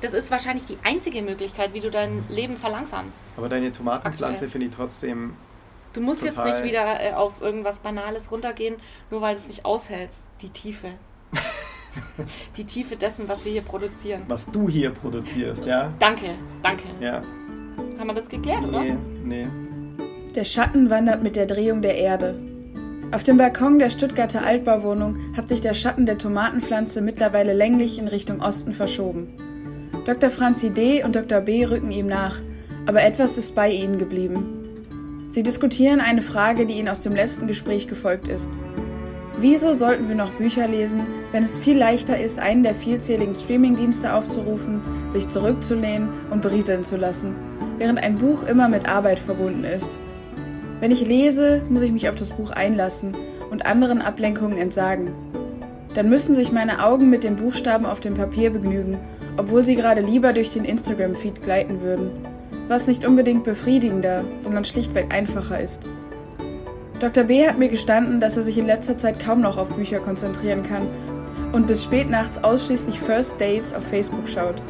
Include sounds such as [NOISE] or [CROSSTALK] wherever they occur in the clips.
das ist wahrscheinlich die einzige Möglichkeit, wie du dein Leben verlangsamst. Aber deine Tomatenpflanze finde ich trotzdem. Du musst jetzt nicht wieder äh, auf irgendwas Banales runtergehen, nur weil du es nicht aushältst. Die Tiefe. [LAUGHS] die Tiefe dessen, was wir hier produzieren. Was du hier produzierst, ja? Danke, danke. Ja. Haben wir das geklärt, oder? Nee, nee. Der Schatten wandert mit der Drehung der Erde. Auf dem Balkon der Stuttgarter Altbauwohnung hat sich der Schatten der Tomatenpflanze mittlerweile länglich in Richtung Osten verschoben. Dr. Franzi D. und Dr. B. rücken ihm nach, aber etwas ist bei ihnen geblieben. Sie diskutieren eine Frage, die ihnen aus dem letzten Gespräch gefolgt ist. Wieso sollten wir noch Bücher lesen, wenn es viel leichter ist, einen der vielzähligen Streamingdienste aufzurufen, sich zurückzulehnen und berieseln zu lassen, während ein Buch immer mit Arbeit verbunden ist? Wenn ich lese, muss ich mich auf das Buch einlassen und anderen Ablenkungen entsagen. Dann müssen sich meine Augen mit den Buchstaben auf dem Papier begnügen, obwohl sie gerade lieber durch den Instagram-Feed gleiten würden, was nicht unbedingt befriedigender, sondern schlichtweg einfacher ist. Dr. B hat mir gestanden, dass er sich in letzter Zeit kaum noch auf Bücher konzentrieren kann und bis spät nachts ausschließlich First Dates auf Facebook schaut.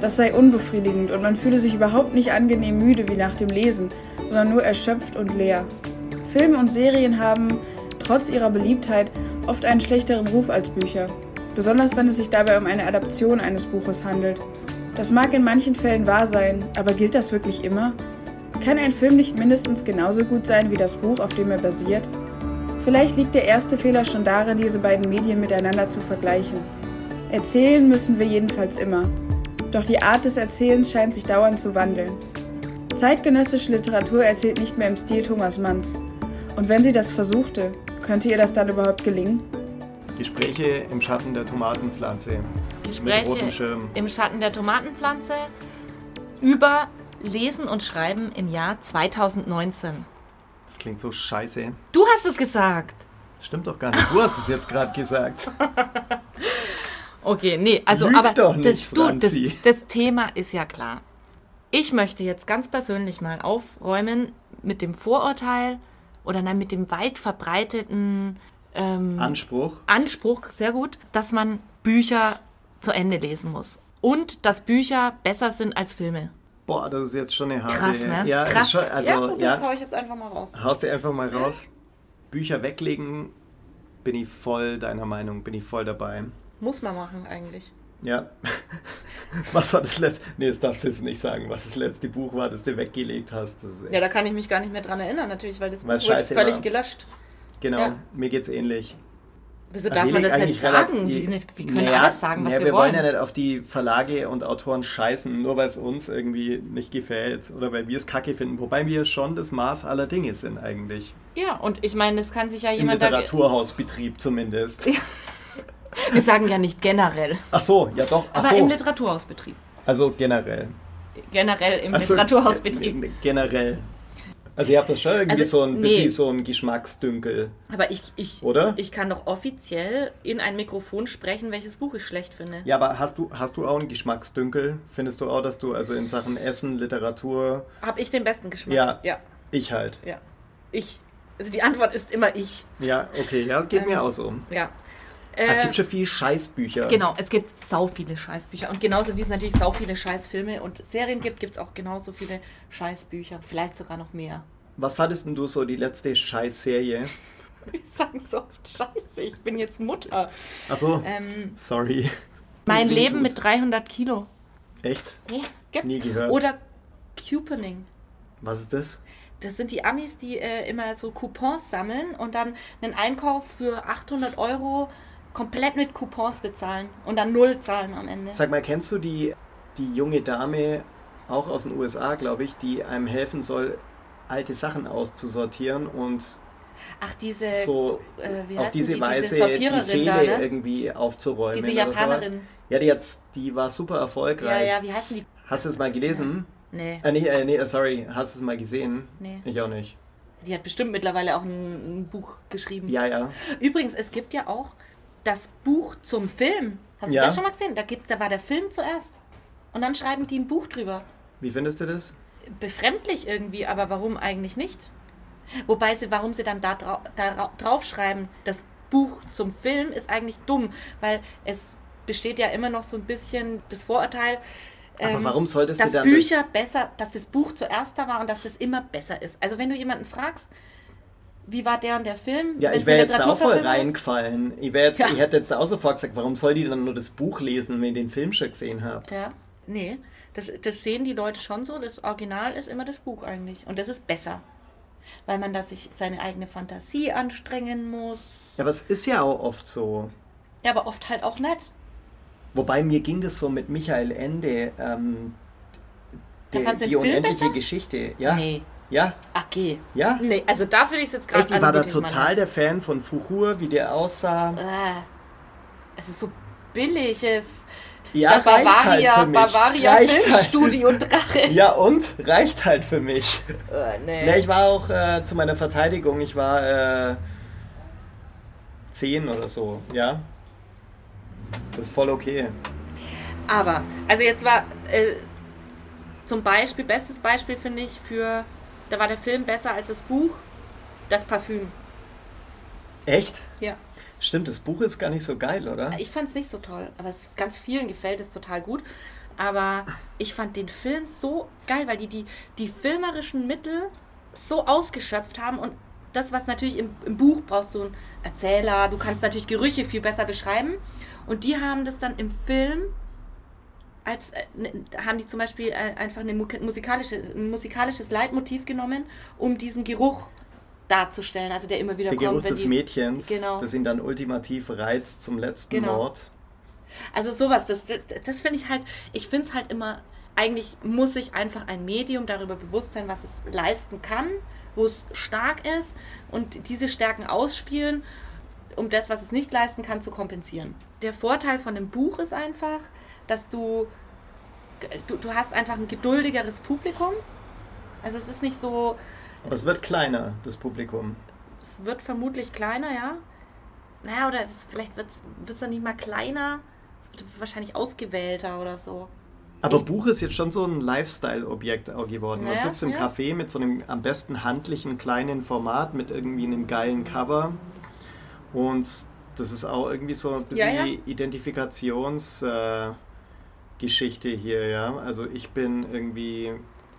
Das sei unbefriedigend und man fühle sich überhaupt nicht angenehm müde wie nach dem Lesen, sondern nur erschöpft und leer. Filme und Serien haben, trotz ihrer Beliebtheit, oft einen schlechteren Ruf als Bücher. Besonders wenn es sich dabei um eine Adaption eines Buches handelt. Das mag in manchen Fällen wahr sein, aber gilt das wirklich immer? Kann ein Film nicht mindestens genauso gut sein wie das Buch, auf dem er basiert? Vielleicht liegt der erste Fehler schon darin, diese beiden Medien miteinander zu vergleichen. Erzählen müssen wir jedenfalls immer. Doch die Art des Erzählens scheint sich dauernd zu wandeln. Zeitgenössische Literatur erzählt nicht mehr im Stil Thomas Manns. Und wenn sie das versuchte, könnte ihr das dann überhaupt gelingen? Gespräche im Schatten der Tomatenpflanze. Mit rotem Gespräche Schirm. im Schatten der Tomatenpflanze über Lesen und Schreiben im Jahr 2019. Das klingt so scheiße. Du hast es gesagt. Stimmt doch gar nicht. Du hast es jetzt gerade gesagt. [LAUGHS] Okay, nee, also Lüg aber doch nicht, das, du, das, das Thema ist ja klar. Ich möchte jetzt ganz persönlich mal aufräumen mit dem Vorurteil oder nein, mit dem weit verbreiteten ähm, Anspruch. Anspruch, sehr gut, dass man Bücher zu Ende lesen muss. Und dass Bücher besser sind als Filme. Boah, das ist jetzt schon eine harte. Krass, ne? Ja, Krass. Ist schon, also, ja, du, das ja, hau ich jetzt einfach mal raus. haust dir einfach mal raus. Bücher weglegen, bin ich voll deiner Meinung, bin ich voll dabei. Muss man machen eigentlich. Ja. [LAUGHS] Was war das letzte? Nee, das darfst du jetzt nicht sagen, was das letzte Buch war, das du weggelegt hast. Das Ja, da kann ich mich gar nicht mehr dran erinnern, natürlich, weil das Buch scheiße völlig war. gelöscht. Genau, ja. mir geht's ähnlich. Wieso darf man das nicht sagen? Wir, sind nicht, wir können Naja, alles sagen, was naja, wir, wir wollen. wollen ja nicht auf die Verlage und Autoren scheißen, nur weil es uns irgendwie nicht gefällt oder weil wir es kacke finden. Wobei wir schon das Maß aller Dinge sind eigentlich. Ja, und ich meine, das kann sich ja Im jemand da. Literaturhausbetrieb zumindest. [LAUGHS] Wir sagen ja nicht generell, Ach so, ja doch. Ach aber so. im Literaturhausbetrieb. also generell. Generell im so, Literaturhausbetrieb. ge- Generell. Also ihr habt das schon irgendwie Also, so ein nee. bisschen so ein Geschmacksdünkel, Aber ich, ich, oder? ich kann doch offiziell in ein Mikrofon sprechen, welches Buch ich schlecht finde. ja, aber hast du, hast du auch einen Geschmacksdünkel? Findest du auch, dass du also in Sachen Essen, Literatur, Habe ich den besten Geschmack? Ja. Ja, ich halt. ja. Ich. Also die Antwort ist immer ich. Ja, okay, ja, geht Ähm, mir auch so. Ja. Es Äh, gibt schon viel Scheißbücher. Genau, es gibt sau viele Scheißbücher. Und genauso wie es natürlich sau viele Scheißfilme und Serien gibt, gibt es auch genauso viele Scheißbücher. Vielleicht sogar noch mehr. Was fandest denn du so die letzte Scheißserie? [LAUGHS] Wir sagen so oft Scheiße, ich bin jetzt Mutter. Achso, Ähm, sorry. mein Tut Leben weh, mit 300 Kilo. Echt? Ja, gibt's. Nie gehört. Oder Couponing. Was ist das? Das sind die Amis, die äh, immer so Coupons sammeln und dann einen Einkauf für 800 Euro komplett mit Coupons bezahlen und dann null zahlen am Ende. Sag mal, kennst du die, die junge Dame, auch aus den USA, glaube ich, die einem helfen soll, alte Sachen auszusortieren und Ach, diese, so äh, auf diese die? Weise diese die Seele da, ne? irgendwie aufzuräumen. Diese oder so. Japanerin. Ja, die, jetzt, die war super Ja, erfolgreich. ja, wie heißen die? Hast du es mal gelesen? Nee, Äh, nee, äh, nee, äh, sorry, hast du es mal gesehen? nee. Ich auch nicht. Die hat bestimmt mittlerweile auch ein, ein Buch geschrieben. Ja, ja. Übrigens, es gibt ja auch das Buch zum Film. Hast Ja. du das schon mal gesehen? Da, gibt, da war der Film zuerst. Und dann schreiben die ein Buch drüber. Wie findest du das? Befremdlich irgendwie, aber warum eigentlich nicht? Wobei sie, warum sie dann da, drau da drau- draufschreiben, das Buch zum Film ist eigentlich dumm, weil es besteht ja immer noch so ein bisschen das Vorurteil, Aber ähm, warum solltest dass du dann Bücher besser, dass das Buch zuerst da war und dass das immer besser ist. Also wenn du jemanden fragst, wie war der und der Film? Ja, wenn's ich wäre jetzt da auch voll reingefallen. Ich, jetzt, Ja. ich hätte jetzt da auch sofort gesagt, warum soll die dann nur das Buch lesen, wenn ich den Film schon gesehen habe? Ja, nee, das, das sehen die Leute schon so. Das Original ist immer das Buch eigentlich. Und das ist besser. Weil man da sich seine eigene Fantasie anstrengen muss. Ja, aber es ist ja auch oft so. Ja, aber oft halt auch nicht. Wobei mir ging das so mit Michael Ende, ähm, die, die unendliche besser? Geschichte. Ja, Nee. Ja, Okay. ja. Nee, also da finde ich es jetzt gerade. Ich also war da total der Fan von Fuchur, wie der aussah. Äh, es ist so billig. Es, Ja, der reicht Bavaria, halt für mich. Bavaria reicht halt. Filmstudio [LAUGHS] Drache. Ja und? Reicht halt für mich. Äh, nee. Ne, ich war auch äh, zu meiner Verteidigung, ich war äh, 10 oder so, ja. Das ist voll okay. Aber, also jetzt war äh, zum Beispiel, bestes Beispiel finde ich für, da war der Film besser als das Buch, das Parfüm. Echt? Ja. Stimmt, das Buch ist gar nicht so geil, oder? Ich fand es nicht so toll, aber es ganz vielen gefällt es total gut. Aber ich fand den Film so geil, weil die, die die filmerischen Mittel so ausgeschöpft haben und das, was natürlich im, im Buch brauchst du einen Erzähler, du kannst natürlich Gerüche viel besser beschreiben. Und die haben das dann im Film als äh, ne, haben die zum Beispiel äh, einfach eine mu- musikalische, ein musikalisches Leitmotiv genommen, um diesen Geruch darzustellen, also der immer wieder Der kommt. Geruch wenn des die, Mädchens, Genau. das ihn dann ultimativ reizt zum letzten Genau. Mord. Also sowas, das, das, das finde ich halt, ich finde es halt immer, eigentlich muss sich einfach ein Medium darüber bewusst sein, was es leisten kann, wo es stark ist und diese Stärken ausspielen, um das, was es nicht leisten kann, zu kompensieren. Der Vorteil von einem Buch ist einfach, dass du, du, du hast einfach ein geduldigeres Publikum. Also es ist nicht so, Aber es wird kleiner, das Publikum. es wird vermutlich kleiner, ja. Naja, oder es, vielleicht wird es dann nicht mal kleiner, es wird wahrscheinlich ausgewählter oder so. Aber Ich- Buch ist jetzt schon so ein Lifestyle-Objekt geworden. Man Naja, sitzt im ja. Café mit so einem am besten handlichen kleinen Format mit irgendwie einem geilen Cover. Und das ist auch irgendwie so ein bisschen Ja, ja. die Identifikationsgeschichte äh, Geschichte hier, ja. Also ich bin irgendwie,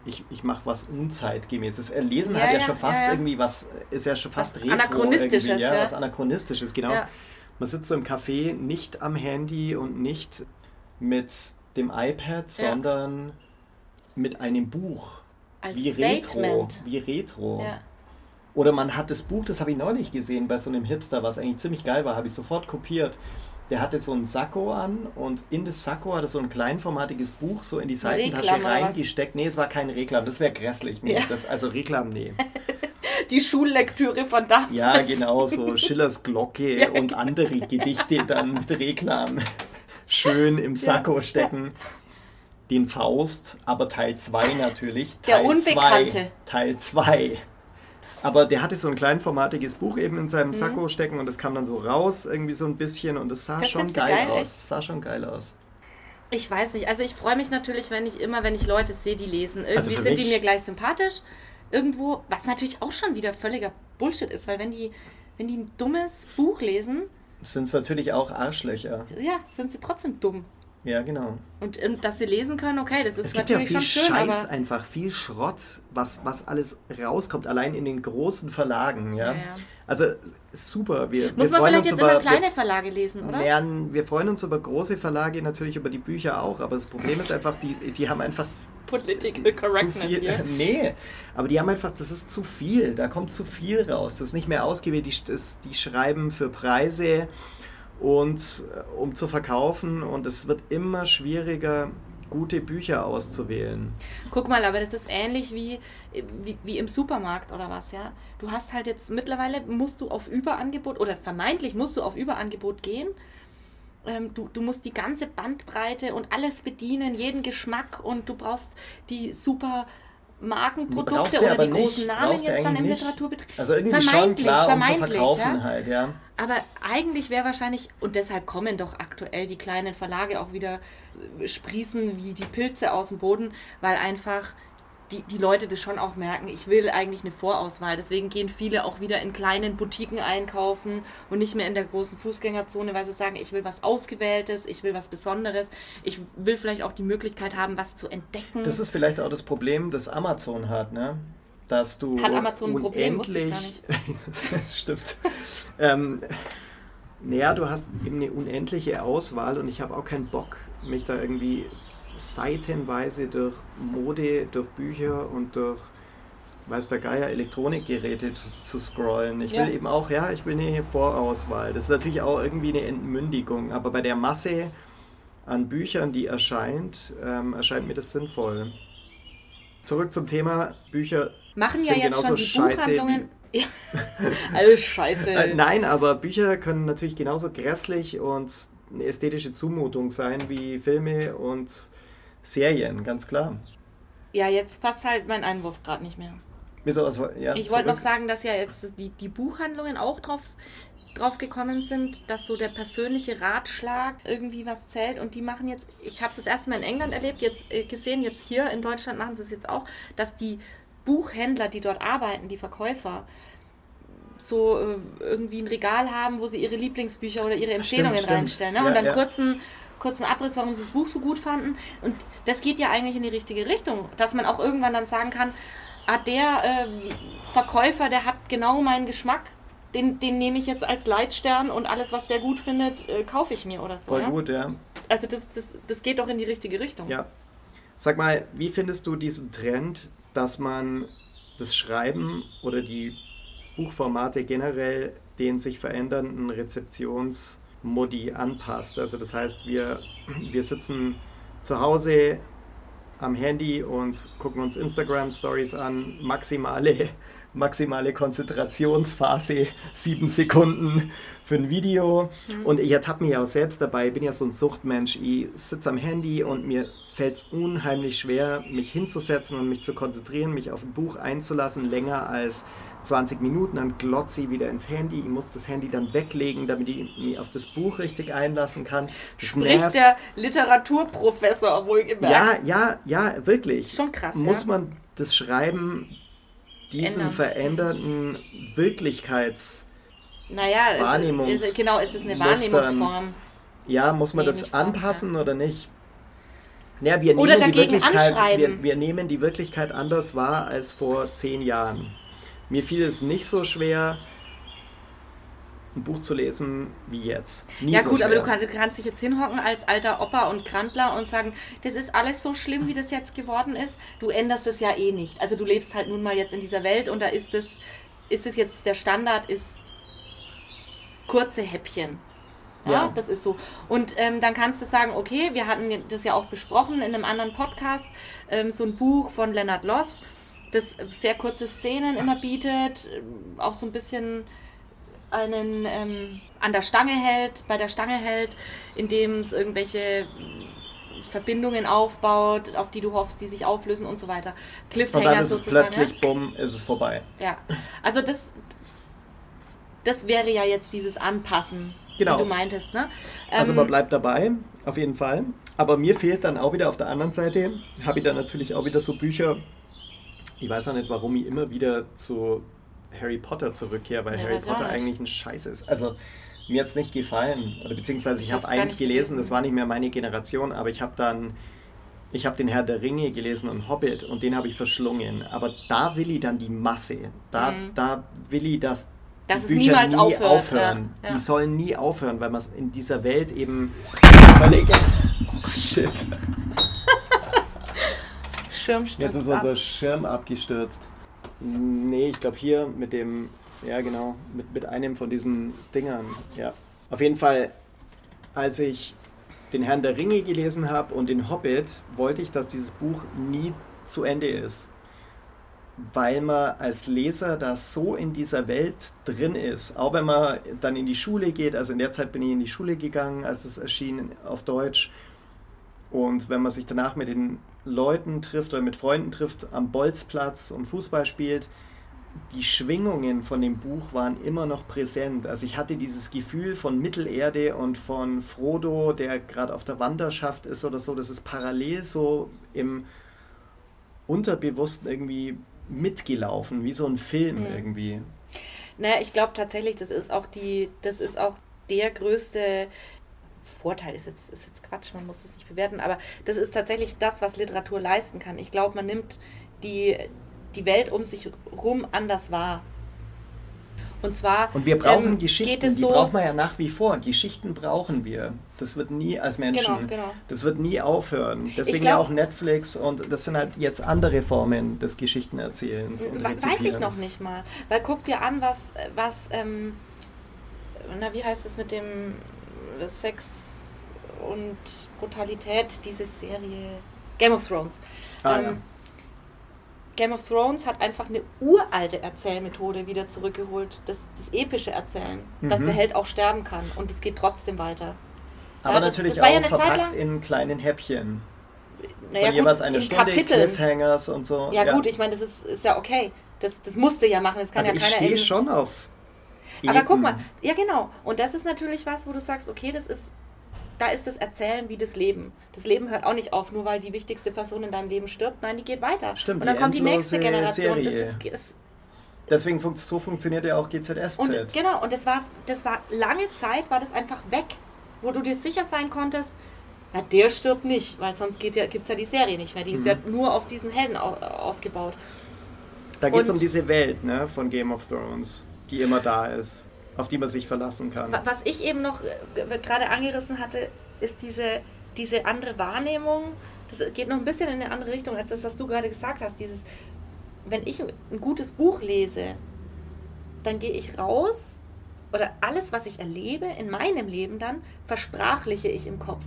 ich, ich mache was unzeitgemäß. Das Lesen Ja, hat ja, ja, schon fast ja, irgendwie was, ist ja schon fast Was retro Anachronistisches, ja, was Anachronistisches, genau. Ja. Man sitzt so im Café nicht am Handy und nicht mit dem iPad, sondern mit einem Buch. Als wie Retro. Statement. Wie Retro. Oder man hat das Buch, das habe ich neulich gesehen bei so einem Hipster, was eigentlich ziemlich geil war, habe ich sofort kopiert. Der hatte so ein Sakko an und in das Sakko hat er so ein kleinformatiges Buch so in die Seitentasche Reklam reingesteckt. Nee, es war kein Reklam, das wäre grässlich. Nee, Ja. das, also Reklam, nee. [LAUGHS] Die Schullektüre von damals. Ja, genau, so Schillers Glocke [LAUGHS] Ja, und andere Gedichte dann mit Reklam [LAUGHS] schön im Sakko stecken. Den Faust, aber Teil 2 natürlich. Der Teil Unbekannte. zwei, Teil 2. Aber der hatte so ein kleinformatiges Buch eben in seinem Sakko stecken und das kam dann so raus, irgendwie so ein bisschen und es sah Mhm. Das schon geil, geil, aus. echt? Sah schon geil aus. Ich weiß nicht. Also ich freue mich natürlich, wenn ich immer, wenn ich Leute sehe, die lesen. Irgendwie Also sind die mir gleich sympathisch. Irgendwo, was natürlich auch schon wieder völliger Bullshit ist, weil wenn die, wenn die ein dummes Buch lesen, Sind es natürlich auch Arschlöcher. ja, sind sie trotzdem dumm. Ja, genau. Und, und dass sie lesen können, okay, das ist Es gibt ja natürlich viel schon schön, Scheiß einfach, viel Schrott, was, was alles rauskommt, allein in den großen Verlagen, ja. Ja, ja. Also super, wir, muss wir man vielleicht jetzt über, immer kleine Verlage lesen, oder? lernen, wir freuen uns über große Verlage, natürlich über die Bücher auch, aber das Problem ist einfach, die, die haben einfach Political Correctness viel. [LAUGHS] hier. Nee, aber die haben einfach, das ist zu viel, da kommt zu viel raus. Das ist nicht mehr ausgewählt, die, das, die schreiben für Preise und äh, um zu verkaufen und es wird immer schwieriger, gute Bücher auszuwählen. Guck mal, aber das ist ähnlich wie, wie, wie im Supermarkt oder was, ja. Du hast halt jetzt mittlerweile, musst du auf Überangebot oder vermeintlich musst du auf Überangebot gehen. Ähm, du, du musst die ganze Bandbreite und alles bedienen, jeden Geschmack und du brauchst die super Markenprodukte du oder die nicht, großen Namen brauchst du jetzt dann im nicht. Literaturbetrieb. Also irgendwie schon Vermeintlich, klar, um vermeintlich, verkaufen ja. halt, ja. Aber eigentlich wäre wahrscheinlich, und deshalb kommen doch aktuell die kleinen Verlage auch wieder äh, sprießen wie die Pilze aus dem Boden, weil einfach die, die Leute das schon auch merken, ich will eigentlich eine Vorauswahl. Deswegen gehen viele auch wieder in kleinen Boutiquen einkaufen und nicht mehr in der großen Fußgängerzone, weil sie sagen, ich will was Ausgewähltes, ich will was Besonderes, ich will vielleicht auch die Möglichkeit haben, was zu entdecken. Das ist vielleicht auch das Problem, das Amazon hat, ne? Dass du hat Amazon ein Problem, wusste ich gar nicht. das [LAUGHS] stimmt. ähm, naja, du hast eben eine unendliche Auswahl und ich habe auch keinen Bock, mich da irgendwie seitenweise durch Mode, durch Bücher und durch, weiß der Geier, Elektronikgeräte zu, scrollen. Ich will eben auch, ja, ich will eine Vorauswahl. Das ist natürlich auch irgendwie eine Entmündigung, aber bei der Masse an Büchern, die erscheint, ähm, erscheint mir das sinnvoll. Zurück zum Thema Bücher. Machen ja jetzt schon die Buchhandlungen. [LAUGHS] Ja. Alles scheiße. Äh, nein, aber Bücher können natürlich genauso grässlich und eine ästhetische Zumutung sein wie Filme und Serien, ganz klar. Ja, jetzt passt halt mein Einwurf gerade nicht mehr. Wieso? Also, ja, ich wollte noch sagen, dass ja jetzt die, die Buchhandlungen auch drauf, drauf gekommen sind, dass so der persönliche Ratschlag irgendwie was zählt und die machen jetzt, ich habe es das erste Mal in England erlebt, jetzt äh, gesehen, jetzt hier in Deutschland machen sie es jetzt auch, dass die Buchhändler, die dort arbeiten, die Verkäufer, so äh, irgendwie ein Regal haben, wo sie ihre Lieblingsbücher oder ihre Empfehlungen stimmt, reinstellen. Ne? Ja, und dann ja. kurzen kurzen Abriss, warum sie das Buch so gut fanden. Und das geht ja eigentlich in die richtige Richtung, dass man auch irgendwann dann sagen kann, ah, der äh, Verkäufer, der hat genau meinen Geschmack, den, den nehme ich jetzt als Leitstern und alles, was der gut findet, äh, kaufe ich mir oder so. Voll ja? gut, ja. Also das, das, das geht doch in die richtige Richtung. Ja. Sag mal, wie findest du diesen Trend, dass man das Schreiben oder die Buchformate generell den sich verändernden Rezeptions- Modi anpasst. Also das heißt, wir, wir sitzen zu Hause am Handy und gucken uns Instagram-Stories an, maximale, maximale Konzentrationsphase, sieben Sekunden für ein Video. Mhm. Und ich ertappe mich auch selbst dabei, ich bin ja so ein Suchtmensch. Ich sitze am Handy und mir fällt es unheimlich schwer, mich hinzusetzen und mich zu konzentrieren, mich auf ein Buch einzulassen, länger als 20 Minuten, dann glotze ich wieder ins Handy. Ich muss das Handy dann weglegen, damit ich mich auf das Buch richtig einlassen kann. Das Spricht nervt. der Literaturprofessor wohlgemerkt. Ja, ja, ja, wirklich. Schon krass. Muss ja? man das Schreiben diesen Ändern. veränderten Wirklichkeits naja, Wahrnehmungs es, es, genau, es ist eine Wahrnehmungsform. Ja, muss man nee, das anpassen ja. oder nicht? Ja, wir oder nehmen die Wirklichkeit, wir, wir, nehmen die Wirklichkeit anders wahr als vor zehn Jahren. Mir fiel es nicht so schwer, ein Buch zu lesen wie jetzt. Nie ja gut, so aber du kannst, du kannst, dich jetzt hinhocken als alter Opa und Krantler und sagen, das ist alles so schlimm, wie das jetzt geworden ist. Du änderst es ja eh nicht. Also du lebst halt nun mal jetzt in dieser Welt und da ist es, ist es jetzt, der Standard ist kurze Häppchen. Ja, ja. das ist so. Und ähm, dann kannst du sagen, okay, wir hatten das ja auch besprochen in einem anderen Podcast, ähm, so ein Buch von Leonard Loss das sehr kurze Szenen immer bietet, auch so ein bisschen einen ähm, an der Stange hält, bei der Stange hält, indem es irgendwelche Verbindungen aufbaut, auf die du hoffst, die sich auflösen und so weiter. Cliffhanger und dann ist es plötzlich, ja? bumm, ist es vorbei. Ja, also das, das wäre ja jetzt dieses Anpassen, genau. wie du meintest. Ne? also ähm, man bleibt dabei, auf jeden Fall. Aber mir fehlt dann auch wieder auf der anderen Seite, habe ich dann natürlich auch wieder so Bücher, ich weiß auch nicht, warum ich immer wieder zu Harry Potter zurückkehre, weil ja, Harry Potter eigentlich ein Scheiß ist. Also mir hat es nicht gefallen. Oder beziehungsweise ich, ich habe eins gelesen, gelesen, das war nicht mehr meine Generation, aber ich habe dann, ich habe den Herr der Ringe gelesen und Hobbit und den habe ich verschlungen. Aber da will ich dann die Masse. Da, mhm. da will ich, dass dass die Bücher nie aufhört. aufhören. Ja, ja. Die sollen nie aufhören, weil man in dieser Welt eben völlig. Oh shit. [LAUGHS] Schirm stürzt Jetzt ist unser ab. Schirm abgestürzt. Nee, ich glaube hier mit dem, ja genau, mit, mit einem von diesen Dingern. Ja. Auf jeden Fall, als ich den Herrn der Ringe gelesen habe und den Hobbit, wollte ich, dass dieses Buch nie zu Ende ist. Weil man als Leser da so in dieser Welt drin ist. Auch wenn man dann in die Schule geht, also in der Zeit bin ich in die Schule gegangen, als es erschien auf Deutsch. Und wenn man sich danach mit den Leuten trifft oder mit Freunden trifft am Bolzplatz und Fußball spielt, die Schwingungen von dem Buch waren immer noch präsent. Also ich hatte dieses Gefühl von Mittelerde und von Frodo, der gerade auf der Wanderschaft ist oder so, das ist parallel so im unterbewusst irgendwie mitgelaufen, wie so ein Film Mhm. irgendwie. Naja, ich glaube tatsächlich, das ist auch die, das ist auch der größte Vorteil, ist jetzt, ist jetzt Quatsch, man muss es nicht bewerten, aber das ist tatsächlich das, was Literatur leisten kann. Ich glaube, man nimmt die, die Welt um sich rum anders wahr. Und zwar Und wir brauchen ähm, Geschichten, die so, brauchen wir ja nach wie vor. Geschichten brauchen wir. Das wird nie als Menschen, Genau, genau. das wird nie aufhören. Deswegen glaub- ja auch Netflix und das sind halt jetzt andere Formen des Geschichtenerzählens. Und We- Weiß ich noch nicht mal. Weil guck dir an, was, was ähm, na, wie heißt es mit dem Sex und Brutalität, diese Serie Game of Thrones. Ah, ähm, ja. Game of Thrones hat einfach eine uralte Erzählmethode wieder zurückgeholt. Das, das epische Erzählen. Dass Mhm. der Held auch sterben kann und es geht trotzdem weiter. Aber Ja, das- natürlich das ja auch Zeit verpackt in kleinen Häppchen. Naja, Von jeweils eine in Stunde, Kapiteln. Cliffhangers und so. Ja, gut, ich meine, das ist, ist ja okay. Das, das musste ja machen. Das kann also ja ich keiner stehe in- schon auf. Aber guck mal, ja genau. Und das ist natürlich was, wo du sagst, okay, das ist, da ist das Erzählen wie das Leben. Das Leben hört auch nicht auf, nur weil die wichtigste Person in deinem Leben stirbt. Nein, die geht weiter. Stimmt, und dann die kommt die nächste Generation. Das ist, ist, Deswegen funkt, so funktioniert ja auch GZSZ. und genau, und das war, das war lange Zeit, war das einfach weg, wo du dir sicher sein konntest, na, der stirbt nicht, weil sonst gibt ja, gibt's ja die Serie nicht mehr. Die ist Mhm. ja nur auf diesen Helden au, aufgebaut. da geht es um diese Welt ne, von Game of Thrones, die immer da ist, auf die man sich verlassen kann. Wa- Was ich eben noch äh, gerade angerissen hatte, ist diese, diese andere Wahrnehmung. Das geht noch ein bisschen in eine andere Richtung als das, was du gerade gesagt hast. Dieses, wenn ich ein gutes Buch lese, dann gehe ich raus oder alles, was ich erlebe in meinem Leben dann, versprachliche ich im Kopf.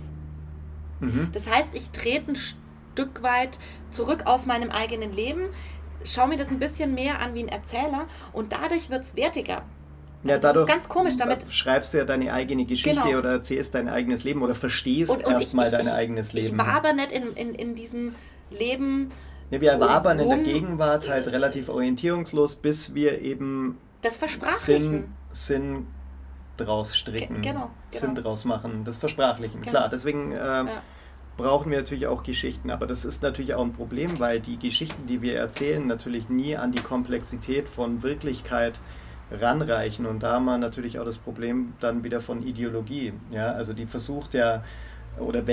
Mhm. Das heißt, ich trete ein Stück weit zurück aus meinem eigenen Leben, schaue mir das ein bisschen mehr an wie ein Erzähler und dadurch wird es wertiger. Also das ist ganz komisch, damit- schreibst du ja deine eigene Geschichte Genau. oder erzählst dein eigenes Leben oder verstehst erstmal dein ich- eigenes Leben. Ich war aber nicht in, in, in diesem Leben, ja, wir wabern in der Gegenwart halt relativ orientierungslos, bis wir eben das Versprachlichen. Sinn draus stricken, Ge- genau, Sinn genau. draus machen, das Versprachlichen. Genau. Klar, deswegen äh, Ja. brauchen wir natürlich auch Geschichten, aber das ist natürlich auch ein Problem, weil die Geschichten, die wir erzählen, natürlich nie an die Komplexität von Wirklichkeit ranreichen und da haben wir natürlich auch das Problem dann wieder von Ideologie. Ja, also die versucht ja oder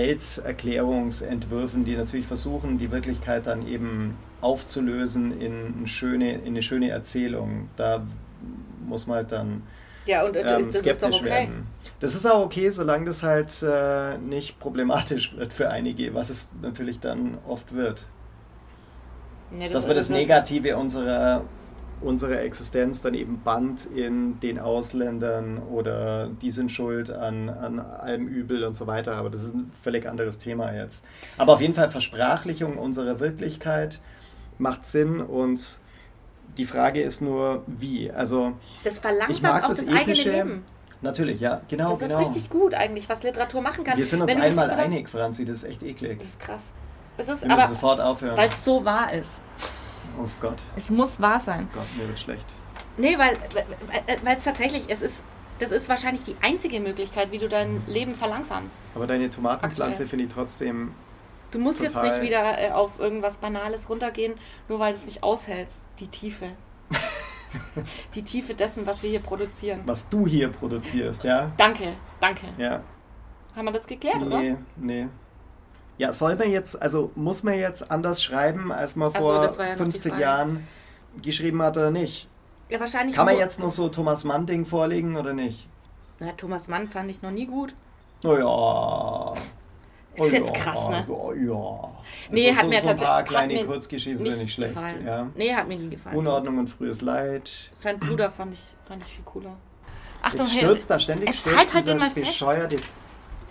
Welterklärungsentwürfen, die natürlich versuchen, die Wirklichkeit dann eben aufzulösen in eine schöne, in eine schöne Erzählung. Da muss man halt dann Ja, und äh, ähm, das, das ist doch skeptisch okay. werden. Das ist auch okay, solange das halt äh, nicht problematisch wird für einige, was es natürlich dann oft wird. Ja, Dass wir das Negative unserer, unserer Existenz dann eben band in den Ausländern oder die sind schuld an, an allem Übel und so weiter. Aber das ist ein völlig anderes Thema jetzt. Aber auf jeden Fall Versprachlichung unserer Wirklichkeit macht Sinn und die Frage ist nur, wie. Also Das ich verlangsamt mag auch das, das, eigene Epische. Leben. Natürlich, ja, genau, Das genau. ist richtig gut eigentlich, was Literatur machen kann. Wir sind uns Wenn das einmal hast- einig, Franzi, das ist echt eklig. Das ist krass. Es ist Wir aber, sofort aufhören. weil es so wahr ist. Oh Gott, Es muss wahr sein. Gott, mir wird schlecht. Nee, weil weil es tatsächlich, es ist, das ist wahrscheinlich die einzige Möglichkeit, wie du dein Leben verlangsamst. Aber deine Tomatenpflanze finde ich trotzdem. Du musst jetzt Total. nicht wieder äh, auf irgendwas Banales runtergehen, nur weil du es nicht aushältst. Die Tiefe. [LAUGHS] die Tiefe dessen, was wir hier produzieren. Was du hier produzierst, ja? Danke, danke. Ja. Haben wir das geklärt, oder? Nee, nee. Ja, soll man jetzt, also muss man jetzt anders schreiben, als man so, vor ja noch die 50 Frage. Jahren geschrieben hat oder nicht? Ja, wahrscheinlich. Kann man jetzt noch so Thomas Mann-Ding vorlegen oder nicht? Na, Thomas Mann fand ich noch nie gut. Naja. Ist jetzt krass, ne? So, ja. Nee, Also hat so, mir so ein paar tatsächlich- kleine Kurzgeschichten sind nicht schlecht. gefallen. Ja. Nee, hat mir nie gefallen. Unordnung und frühes Leid. Sein Bruder fand ich, fand ich viel cooler. Achtung, Jetzt hey, stürzt da ständig jetzt stürzt halt halt den mal fest. bescheuerte...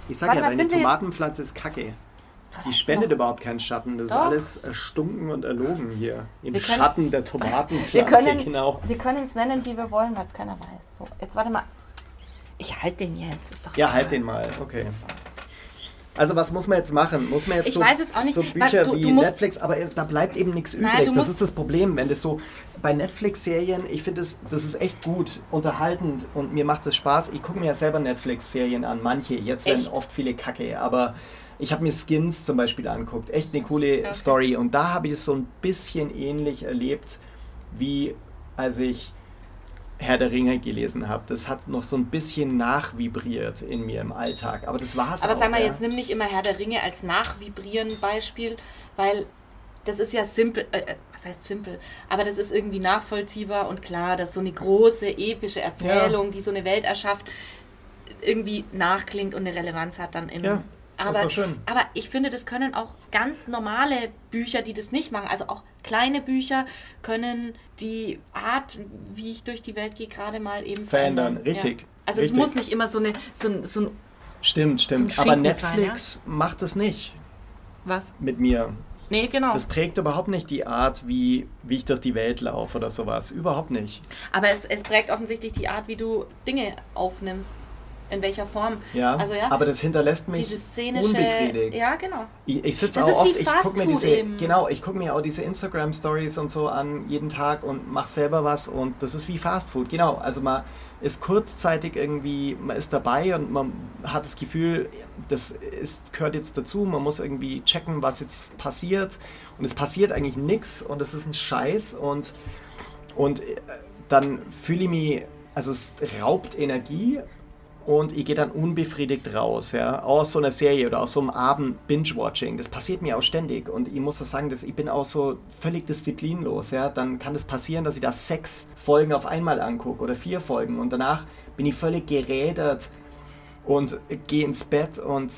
Ich sag Warte, ja, deine? Tomatenpflanze ist kacke. Die spendet noch? überhaupt keinen Schatten. Das Doch. ist alles erstunken und erlogen hier. Im Wir können- Schatten der [LAUGHS] Tomatenpflanze, wir können, genau. wir können es nennen, wie wir wollen, weil es keiner weiß. So, jetzt warte mal. Ich halte den jetzt. Ja, halt den mal. Okay. So. Also was muss man jetzt machen? Muss man jetzt Ich so, weiß es auch nicht, so Bücher du- wie du musst- Netflix, aber da bleibt eben nichts Nein, übrig. du Das ist das Problem, wenn das so bei Netflix-Serien, ich finde das, das ist echt gut, unterhaltend und mir macht das Spaß. Ich gucke mir ja selber Netflix-Serien an, manche. Jetzt werden Echt? oft viele Kacke, aber ich habe mir Skins zum Beispiel angeguckt. Echt eine coole Okay. Story und da habe ich es so ein bisschen ähnlich erlebt, wie als ich Herr der Ringe gelesen habe. Das hat noch so ein bisschen nachvibriert in mir im Alltag, aber das war es Aber auch. sag mal, ja. jetzt nimm nicht immer Herr der Ringe als nachvibrieren Beispiel, weil das ist ja simpel, äh, äh, was heißt simpel, aber das ist irgendwie nachvollziehbar und klar, dass so eine große, epische Erzählung, die so eine Welt erschafft, irgendwie nachklingt und eine Relevanz hat dann im... Ja, aber, aber ich finde, das können auch ganz normale Bücher, die das nicht machen, also auch kleine Bücher, können die Art, wie ich durch die Welt gehe, gerade mal eben Verändern, verändern. richtig, Ja. Also richtig. es muss nicht immer so, eine, so, ein, so ein... Stimmt, stimmt. Zum Aber Schinken sein, Netflix macht es nicht Was? mit mir. Nee, genau. Das prägt überhaupt nicht die Art, wie, wie ich durch die Welt laufe oder sowas. Überhaupt nicht. Aber es, es prägt offensichtlich die Art, wie du Dinge aufnimmst. In welcher Form. Ja, Also ja, aber das hinterlässt mich unbefriedigt. Ja, genau. Ich, ich sitze auch oft, ich gucke mir Food diese, eben. genau, ich gucke mir auch diese Instagram Stories und so an jeden Tag und mache selber was und das ist wie Fast Food. Genau, also man ist kurzzeitig irgendwie, man ist dabei und man hat das Gefühl, das ist, gehört jetzt dazu, man muss irgendwie checken, was jetzt passiert und es passiert eigentlich nichts und es ist ein Scheiß und und äh, dann fühle ich mich, also es raubt Energie und ich gehe dann unbefriedigt raus, ja, aus so einer Serie oder aus so einem Abend Binge-Watching. Das passiert mir auch ständig und ich muss das sagen, dass ich bin auch so völlig disziplinlos, ja. Dann kann es das passieren, dass ich da sechs Folgen auf einmal angucke oder vier Folgen und danach bin ich völlig gerädert und gehe ins Bett und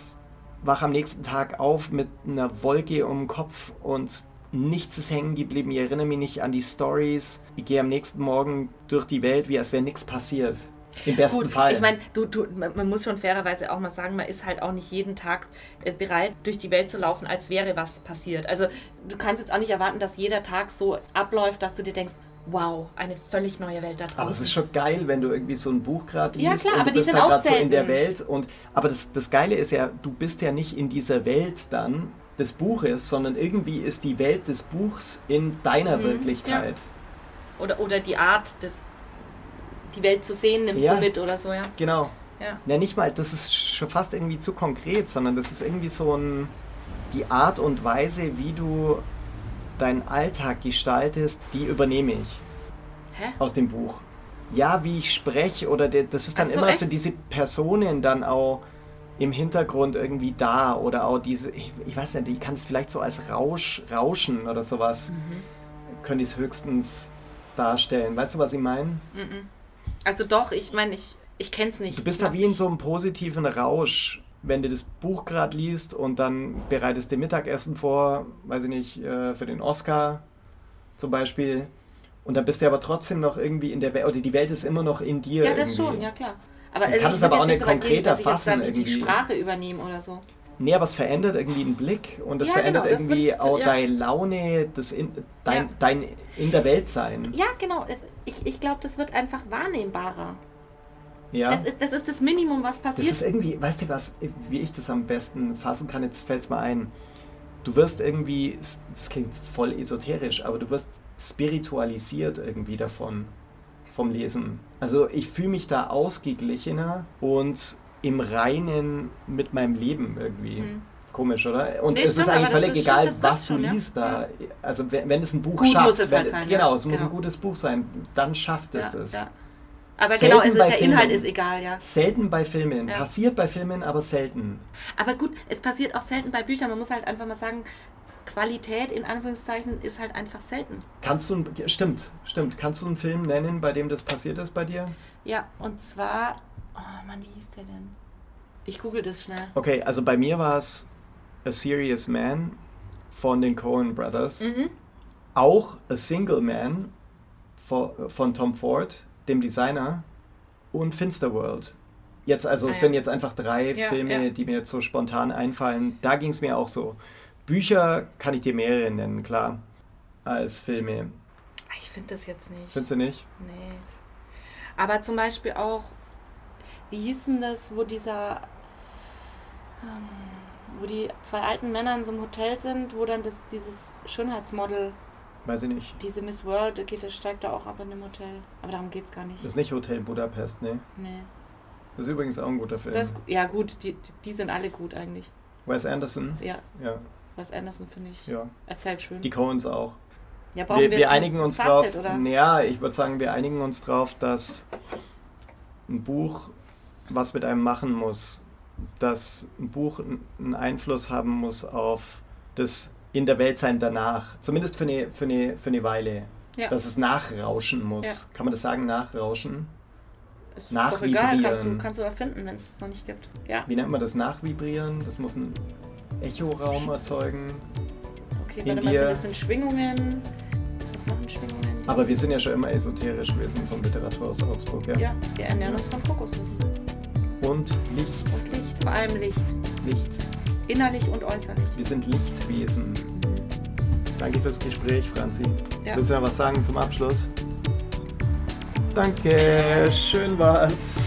wache am nächsten Tag auf mit einer Wolke um den Kopf und nichts ist hängen geblieben. Ich erinnere mich nicht an die Stories. Ich gehe am nächsten Morgen durch die Welt, wie als wäre nichts passiert. Im besten Gut, Fall. ich meine, du, du, man muss schon fairerweise auch mal sagen, man ist halt auch nicht jeden Tag äh, bereit, durch die Welt zu laufen, als wäre was passiert. Also du kannst jetzt auch nicht erwarten, dass jeder Tag so abläuft, dass du dir denkst, wow, eine völlig neue Welt da draußen. Aber es ist schon geil, wenn du irgendwie so ein Buch gerade liest Ja, klar, und aber du die bist sind da auch gerade so in der. Welt. Und, aber das, das Geile ist ja, du bist ja nicht in dieser Welt dann des Buches, sondern irgendwie ist die Welt des Buchs in deiner Mhm, Wirklichkeit. oder, oder die Art, des, die Welt zu sehen, nimmst Ja. du mit oder so, ja. Genau. ja. Ja, nicht mal, das ist schon fast irgendwie zu konkret, sondern das ist irgendwie so ein, die Art und Weise, wie du deinen Alltag gestaltest, die übernehme ich Hä? aus dem Buch. Ja, wie ich spreche oder der, das ist dann so, immer echt? so diese Personen dann auch im Hintergrund irgendwie da oder auch diese, ich, ich weiß nicht, ich kann es vielleicht so als Rausch, Rauschen oder sowas, Mhm. könnte ich es höchstens darstellen. Weißt du, was ich meine? Mhm. Also doch, ich meine, ich, ich kenne es nicht. Du bist da wie in so einem positiven Rausch, wenn du das Buch gerade liest und dann bereitest du Mittagessen vor, weiß ich nicht, äh, für den Oscar zum Beispiel. Und dann bist du aber trotzdem noch irgendwie in der Welt, oder die Welt ist immer noch in dir. Ja, das irgendwie. schon, ja klar. Aber also kann es aber auch nicht konkreter dass ich jetzt dann fassen die, die. Sprache übernehme oder so. Nee, aber es verändert irgendwie den Blick und es Ja, verändert genau, irgendwie ich- auch ja. deine Laune, das in, dein, Ja. dein in der Welt sein. Ja, genau. Es, ich ich glaube, das wird einfach wahrnehmbarer. Ja. Das, ist, das ist das Minimum, was Das passiert. ist irgendwie, weißt du was, wie ich das am besten fassen kann, jetzt fällt es mal ein. Du wirst irgendwie, das klingt voll esoterisch, aber du wirst spiritualisiert irgendwie davon, vom Lesen. Also ich fühle mich da ausgeglichener und im Reinen mit meinem Leben irgendwie. Mhm. Komisch, oder? Und Nee, es stimmt, ist eigentlich völlig ist- egal, stimmt, was du schon, ja. liest da. Also wenn, wenn es ein Buch Gut schafft, muss es wenn, halt sein, genau, es muss Genau. ein gutes Buch sein, dann schafft es ja, es. ja. Aber Selten genau, also der Inhalt Filmen. ist egal, ja. Selten bei Filmen. Ja. Passiert bei Filmen, aber selten. Aber gut, es passiert auch selten bei Büchern. Man muss halt einfach mal sagen, Qualität in Anführungszeichen ist halt einfach selten. Kannst du, stimmt, stimmt. Kannst du einen Film nennen, bei dem das passiert ist bei dir? Ja, und zwar, oh Mann, wie hieß der denn? Ich google das schnell. Okay, also bei mir war es A Serious Man von den Coen Brothers. Mhm. Auch A Single Man von, Tom Ford, dem Designer. Und Finsterworld. Jetzt, also Ah, es ja. sind jetzt einfach drei Ja, Filme, ja. die mir jetzt so spontan einfallen. Da ging es mir auch so. Bücher kann ich dir mehrere nennen, klar, als Filme. Ah, Ich finde das jetzt nicht. Findest du nicht? Nee. Aber zum Beispiel auch, wie hieß denn das, wo dieser, ähm, wo die zwei alten Männer in so einem Hotel sind, wo dann das, dieses Schönheitsmodel, Weiß ich nicht. diese Miss World, geht, das steigt da auch ab in dem Hotel. Aber darum geht's gar nicht. Das ist nicht Hotel Budapest, ne? nee. Das ist übrigens auch ein guter Film. Das, ja, gut, die, die sind alle gut eigentlich. Wes Anderson, Ja, ja, Wes Anderson finde ich. ja. Erzählt schön. Die Coens auch. ja, brauchen Wir, wir ein einigen uns Fazit, drauf. Oder? Ja, ich würde sagen, wir einigen uns drauf, dass ein Buch was mit einem machen muss. Dass ein Buch einen Einfluss haben muss auf das in der Welt sein danach. Zumindest für eine, für eine, für eine Weile. Ja. Dass es nachrauschen muss. Ja. Kann man das sagen, nachrauschen? Ist doch egal, kannst du, kannst du erfinden, wenn es noch nicht gibt. Ja, Wie nennt man das? Nachvibrieren? Das muss einen Echoraum erzeugen. okay, in warte mal, das sind Schwingungen? Was machen Schwingungen? Aber wir sind ja schon immer esoterisch, wir sind vom Literaturhaus Augsburg, ja. Ja, wir ernähren uns von Kokosnüssen. Und Licht, Und Licht, vor allem Licht. Licht. Innerlich und äußerlich. Wir sind Lichtwesen. Danke fürs Gespräch, Franzi. Ja. Willst du noch was sagen zum Abschluss? Danke, schön war's.